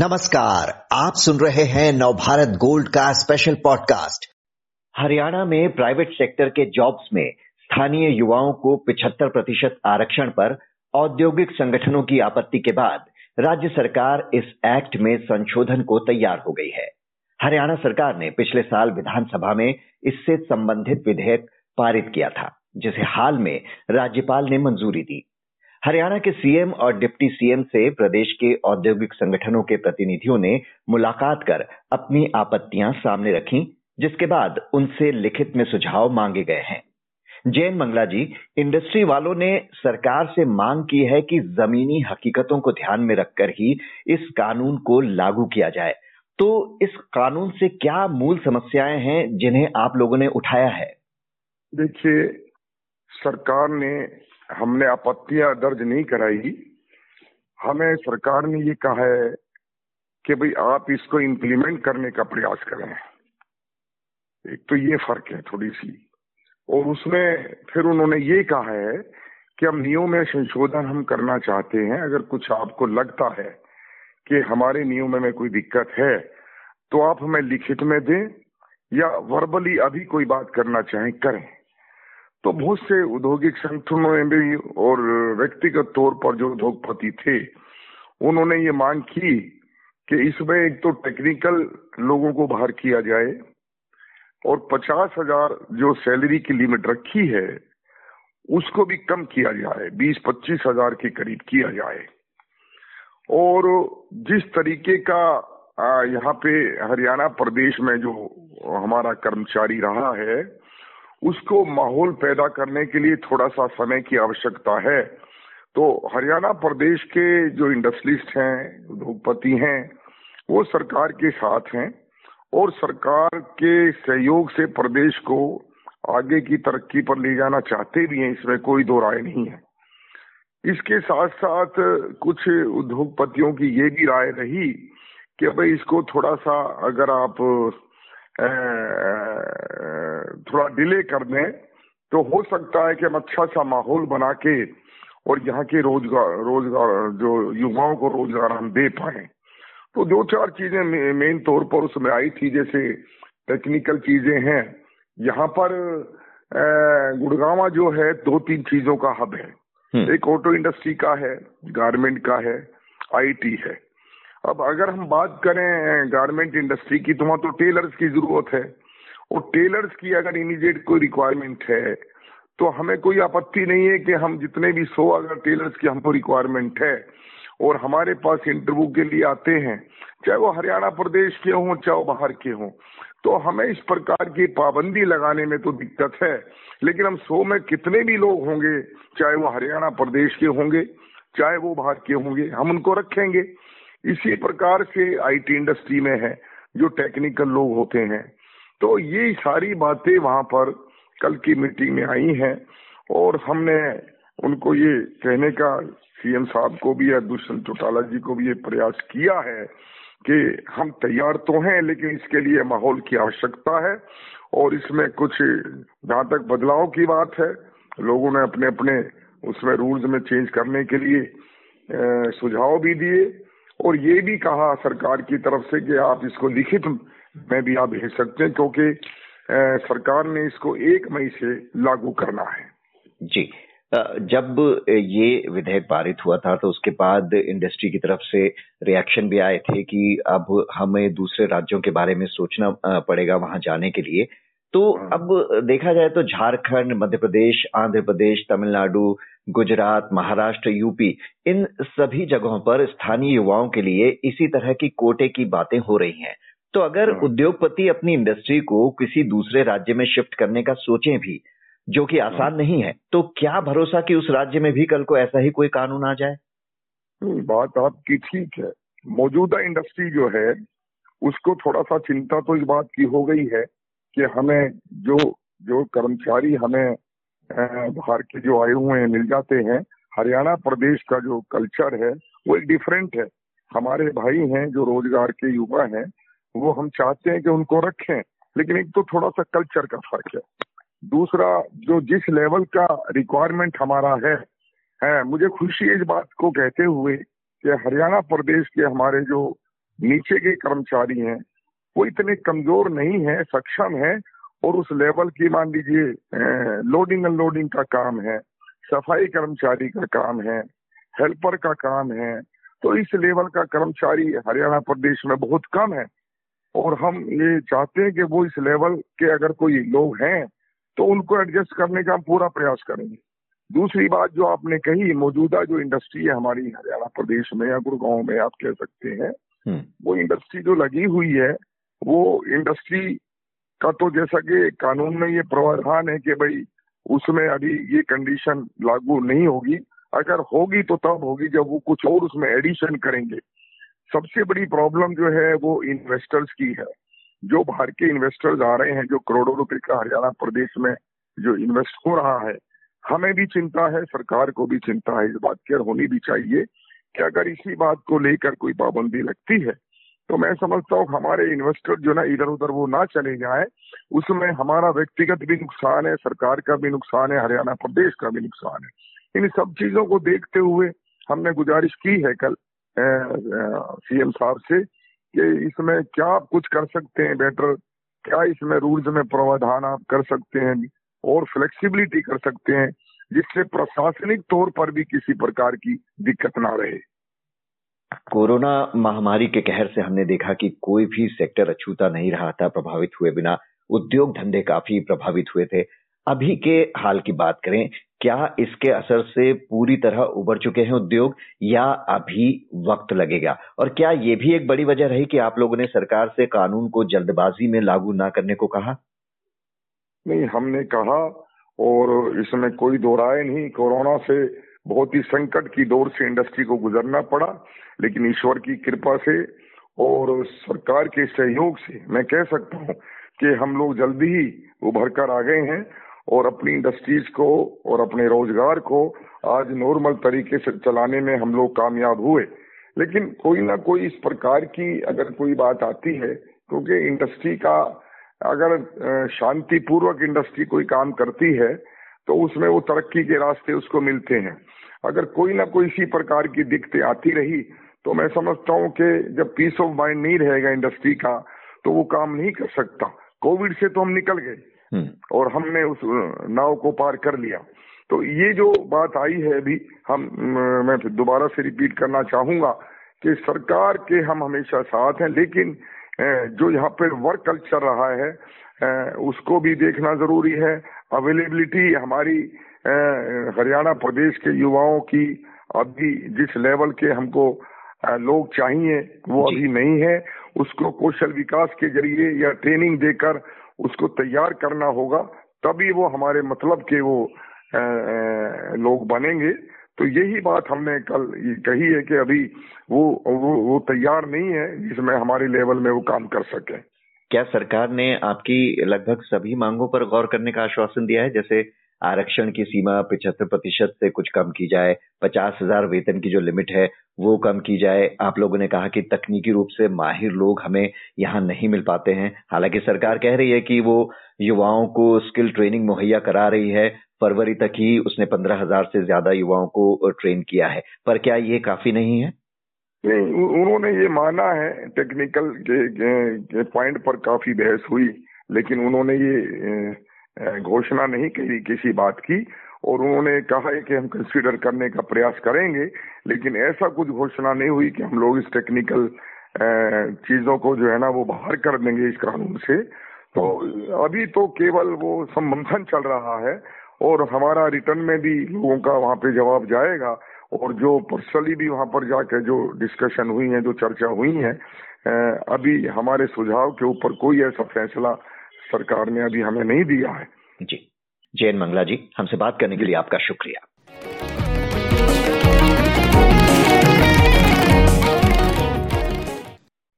नमस्कार, आप सुन रहे हैं नवभारत गोल्ड का स्पेशल पॉडकास्ट हरियाणा में प्राइवेट सेक्टर के जॉब्स में स्थानीय युवाओं को 75 प्रतिशत आरक्षण पर औद्योगिक संगठनों की आपत्ति के बाद राज्य सरकार इस एक्ट में संशोधन को तैयार हो गई है। हरियाणा सरकार ने पिछले साल विधानसभा में इससे संबंधित विधेयक पारित किया था, जिसे हाल में राज्यपाल ने मंजूरी दी। हरियाणा के सीएम और डिप्टी सीएम से प्रदेश के औद्योगिक संगठनों के प्रतिनिधियों ने मुलाकात कर अपनी आपत्तियाँ सामने रखी, जिसके बाद उनसे लिखित में सुझाव मांगे गए हैं। जैन मंगला जी, इंडस्ट्री वालों ने सरकार से मांग की है कि जमीनी हकीकतों को ध्यान में रखकर ही इस कानून को लागू किया जाए। तो इस कानून से क्या मूल समस्याएँ हैं जिन्हें आप लोगों ने उठाया है? देखिए, सरकार ने हमने आपत्तियाँ दर्ज नहीं कराई। हमें सरकार ने ये कहा है कि भाई आप इसको इम्प्लीमेंट करने का प्रयास करें। एक तो ये फ़र्क है थोड़ी सी और उसमें फिर उन्होंने ये कहा है कि हम नियम में संशोधन हम करना चाहते हैं। अगर कुछ आपको लगता है कि हमारे नियम में कोई दिक्कत है तो आप हमें लिखित में दें या वर्बली अभी कोई बात करना चाहें, करें। तो बहुत से औद्योगिक संगठनों में भी और व्यक्तिगत तौर पर जो उद्योगपति थे उन्होंने ये मांग की कि इसमें एक तो टेक्निकल लोगों को बाहर किया जाए और पचास हज़ार जो सैलरी की लिमिट रखी है उसको भी कम किया जाए बीस पच्चीस हज़ार के करीब किया जाए। और जिस तरीके का यहाँ पे हरियाणा प्रदेश में जो हमारा कर्मचारी रहा है उसको माहौल पैदा करने के लिए थोड़ा सा समय की आवश्यकता है। तो हरियाणा प्रदेश के जो इंडस्ट्रियलिस्ट हैं, उद्योगपति हैं, वो सरकार के साथ हैं और सरकार के सहयोग से प्रदेश को आगे की तरक्की पर ले जाना चाहते भी हैं, इसमें कोई दो राय नहीं है। इसके साथ साथ कुछ उद्योगपतियों की ये भी राय रही कि भाई इसको थोड़ा सा अगर आप थोड़ा डिले कर दें तो हो सकता है कि हम अच्छा सा माहौल बना के और यहाँ के रोज़गार रोज़गार जो युवाओं को रोज़गार हम दे पाए। तो दो चार चीज़ें मेन तौर पर उसमें आई थी जैसे टेक्निकल चीज़ें हैं। यहाँ पर गुड़गावा जो है दो तीन चीज़ों का हब है। हम्म। एक ऑटो इंडस्ट्री का है गारमेंट का है आईटी है। अब अगर हम बात करें गारमेंट इंडस्ट्री की तो वहाँ तो टेलर्स की ज़रूरत है। और टेलर्स की अगर इमीडिएट कोई रिक्वायरमेंट है तो हमें कोई आपत्ति नहीं है कि हम जितने भी सौ अगर टेलर्स की हमको रिक्वायरमेंट है, और हमारे पास इंटरव्यू के लिए आते हैं, चाहे वो हरियाणा प्रदेश के हों, चाहे बाहर के हों तो हमें इस प्रकार की पाबंदी लगाने में तो दिक्कत है। लेकिन हम सौ में कितने भी लोग होंगे, चाहे वो हरियाणा प्रदेश के होंगे, चाहे वो बाहर के होंगे, हम उनको रखेंगे। इसी प्रकार से आईटी इंडस्ट्री में है, जो टेक्निकल लोग होते हैं। तो ये सारी बातें वहाँ पर कल की मीटिंग में आई हैं और हमने उनको ये कहने का सीएम साहब को भी या दुष्यंत चौटाला जी को भी ये प्रयास किया है कि हम तैयार तो हैं, लेकिन इसके लिए माहौल की आवश्यकता है और इसमें कुछ जहाँ तक बदलाव की बात है, लोगों ने अपने अपने उसमें रूल्स में चेंज करने के लिए सुझाव भी दिए। और ये भी कहा सरकार की तरफ़ से कि आप इसको लिखित में भी आप भेज सकते हैं, क्योंकि सरकार ने इसको एक मई से लागू करना है। जी। जब ये विधेयक पारित हुआ था तो उसके बाद इंडस्ट्री की तरफ़ से रिएक्शन भी आए थे कि अब हमें दूसरे राज्यों के बारे में सोचना पड़ेगा वहाँ जाने के लिए। तो हाँ। अब देखा जाए तो झारखंड मध्य प्रदेश आंध्र प्रदेश तमिलनाडु गुजरात महाराष्ट्र यूपी इन सभी जगहों पर स्थानीय युवाओं के लिए इसी तरह की कोटे की बातें हो रही हैं तो अगर हाँ। उद्योगपति अपनी इंडस्ट्री को किसी दूसरे राज्य में शिफ्ट करने का सोचे भी जो कि आसान हाँ। नहीं है तो क्या भरोसा कि उस राज्य में भी कल को ऐसा ही कोई कानून आ जाए बात आपकी ठीक है मौजूदा इंडस्ट्री जो है उसको थोड़ा सा चिंता तो इस बात की हो गई है कि हमें जो जो कर्मचारी हमें बाहर के जो आए हुए हैं, मिल जाते हैं। हरियाणा प्रदेश का जो कल्चर है, वो एक डिफरेंट है। हमारे भाई हैं जो रोज़गार के युवा हैं, वो हम चाहते हैं कि उनको रखें, लेकिन एक तो थोड़ा सा कल्चर का फ़र्क है। दूसरा, जो जिस लेवल का रिक्वायरमेंट हमारा है है, मुझे खुशी इस बात को कहते हुए कि हरियाणा प्रदेश के हमारे जो नीचे के कर्मचारी हैं वो इतने कमज़ोर नहीं है सक्षम है और उस लेवल की मान लीजिए लोडिंग अनलोडिंग का काम है सफ़ाई कर्मचारी का काम है हेल्पर का काम है तो इस लेवल का कर्मचारी हरियाणा प्रदेश में बहुत कम है और हम ये चाहते हैं कि वो इस लेवल के अगर कोई लोग हैं तो उनको एडजस्ट करने का हम पूरा प्रयास करेंगे दूसरी बात जो आपने कही मौजूदा जो इंडस्ट्री है हमारी हरियाणा प्रदेश में या गुड़गांव में आप कह सकते हैं हम्म। वो इंडस्ट्री जो लगी हुई है वो इंडस्ट्री का तो जैसा कि कानून में ये प्रावधान है कि भाई, उसमें अभी ये कंडीशन लागू नहीं होगी। अगर होगी तो तब होगी जब वो कुछ और उसमें एडिशन करेंगे। सबसे बड़ी प्रॉब्लम जो है वो इन्वेस्टर्स की है। जो बाहर के इन्वेस्टर्स आ रहे हैं, जो करोड़ों रुपए का हरियाणा प्रदेश में जो इन्वेस्ट हो रहा है, हमें भी चिंता है, सरकार को भी चिंता है। इस बात की होनी भी चाहिए कि अगर इसी बात को लेकर कोई पाबंदी लगती है तो मैं समझता हूँ हमारे इन्वेस्टर जो ना इधर उधर वो ना चले जाए, उसमें हमारा व्यक्तिगत भी नुकसान है, सरकार का भी नुकसान है, हरियाणा प्रदेश का भी नुकसान है। इन सब चीज़ों को देखते हुए हमने गुजारिश की है कल सीएम साहब से कि इसमें क्या आप कुछ कर सकते हैं बेटर क्या इसमें रूल्स में प्रावधान आप कर सकते हैं और फ्लेक्सिबिलिटी कर सकते हैं, जिससे प्रशासनिक तौर पर भी किसी प्रकार की दिक्कत ना रहे। कोरोना महामारी के कहर से हमने देखा कि कोई भी सेक्टर अछूता नहीं रहा था, प्रभावित हुए बिना। उद्योग धंधे काफ़ी प्रभावित हुए थे। अभी के हाल की बात करें, क्या इसके असर से पूरी तरह उबर चुके हैं उद्योग या अभी वक्त लगेगा? और क्या ये भी एक बड़ी वजह रही कि आप लोगों ने सरकार से कानून को जल्दबाजी में लागू ना करने को कहा? नहीं, हमने कहा और इसमें कोई दो राय नहीं। कोरोना से बहुत ही संकट की दौर से इंडस्ट्री को गुजरना पड़ा, लेकिन ईश्वर की कृपा से और सरकार के सहयोग से मैं कह सकता हूँ कि हम लोग जल्दी ही उभर कर आ गए हैं और अपनी इंडस्ट्रीज़ को और अपने रोज़गार को आज नॉर्मल तरीके से चलाने में हम लोग कामयाब हुए। लेकिन कोई ना कोई इस प्रकार की अगर कोई बात आती है, क्योंकि इंडस्ट्री का अगर शांतिपूर्वक इंडस्ट्री कोई काम करती है तो उसमें वो तरक्की के रास्ते उसको मिलते हैं। अगर कोई ना कोई इसी प्रकार की दिक्कतें आती रही तो मैं समझता हूँ कि जब पीस ऑफ़ माइंड नहीं रहेगा इंडस्ट्री का तो वो काम नहीं कर सकता। कोविड से तो हम निकल गए। हम्म। और हमने उस नाव को पार कर लिया। तो ये जो बात आई है अभी हम मैं दोबारा से रिपीट करना चाहूँगा कि सरकार के हम हमेशा साथ हैं लेकिन जो यहाँ पे वर्क कल्चर रहा है उसको भी देखना ज़रूरी है। अवेलेबिलिटी हमारी हरियाणा प्रदेश के युवाओं की अभी जिस लेवल के हमको लोग चाहिए वो अभी नहीं है। उसको कौशल विकास के ज़रिए या ट्रेनिंग देकर उसको तैयार करना होगा तभी वो हमारे मतलब के वो लोग बनेंगे। तो यही बात हमने कल कही है कि अभी वो वो, वो तैयार नहीं है जिसमें हमारे लेवल में वो काम कर सके। क्या सरकार ने आपकी लगभग सभी मांगों पर गौर करने का आश्वासन दिया है? जैसे आरक्षण की सीमा पिछहत्तर प्रतिशत से कुछ कम की जाए, पचास हज़ार वेतन की जो लिमिट है वो कम की जाए। आप लोगों ने कहा कि तकनीकी रूप से माहिर लोग हमें यहाँ नहीं मिल पाते हैं। हालाँकि सरकार कह रही है कि वो युवाओं को स्किल ट्रेनिंग मुहैया करा रही है। फरवरी तक ही उसने पंद्रह हज़ार से ज़्यादा युवाओं को ट्रेन किया है। पर क्या ये काफ़ी नहीं है? नहीं उन्होंने ये माना है टेक्निकल के, के, के पॉइंट पर काफ़ी बहस हुई लेकिन उन्होंने ये घोषणा नहीं करी किसी बात की और उन्होंने कहा है कि हम कंसीडर करने का प्रयास करेंगे लेकिन ऐसा कुछ घोषणा नहीं हुई कि हम लोग इस टेक्निकल चीज़ों को जो है ना वो बाहर कर देंगे इस कानून से। तो अभी तो केवल वो संबंधन चल रहा है और हमारा रिटर्न में भी लोगों का वहाँ पे जवाब जाएगा और जो पर्सनली भी वहाँ पर जाकर जो डिस्कशन हुई है, जो चर्चा हुई है अभी हमारे सुझाव के ऊपर कोई ऐसा फैसला सरकार ने अभी हमें नहीं दिया है। जी। जैन मंगला जी, हमसे बात करने के लिए आपका शुक्रिया।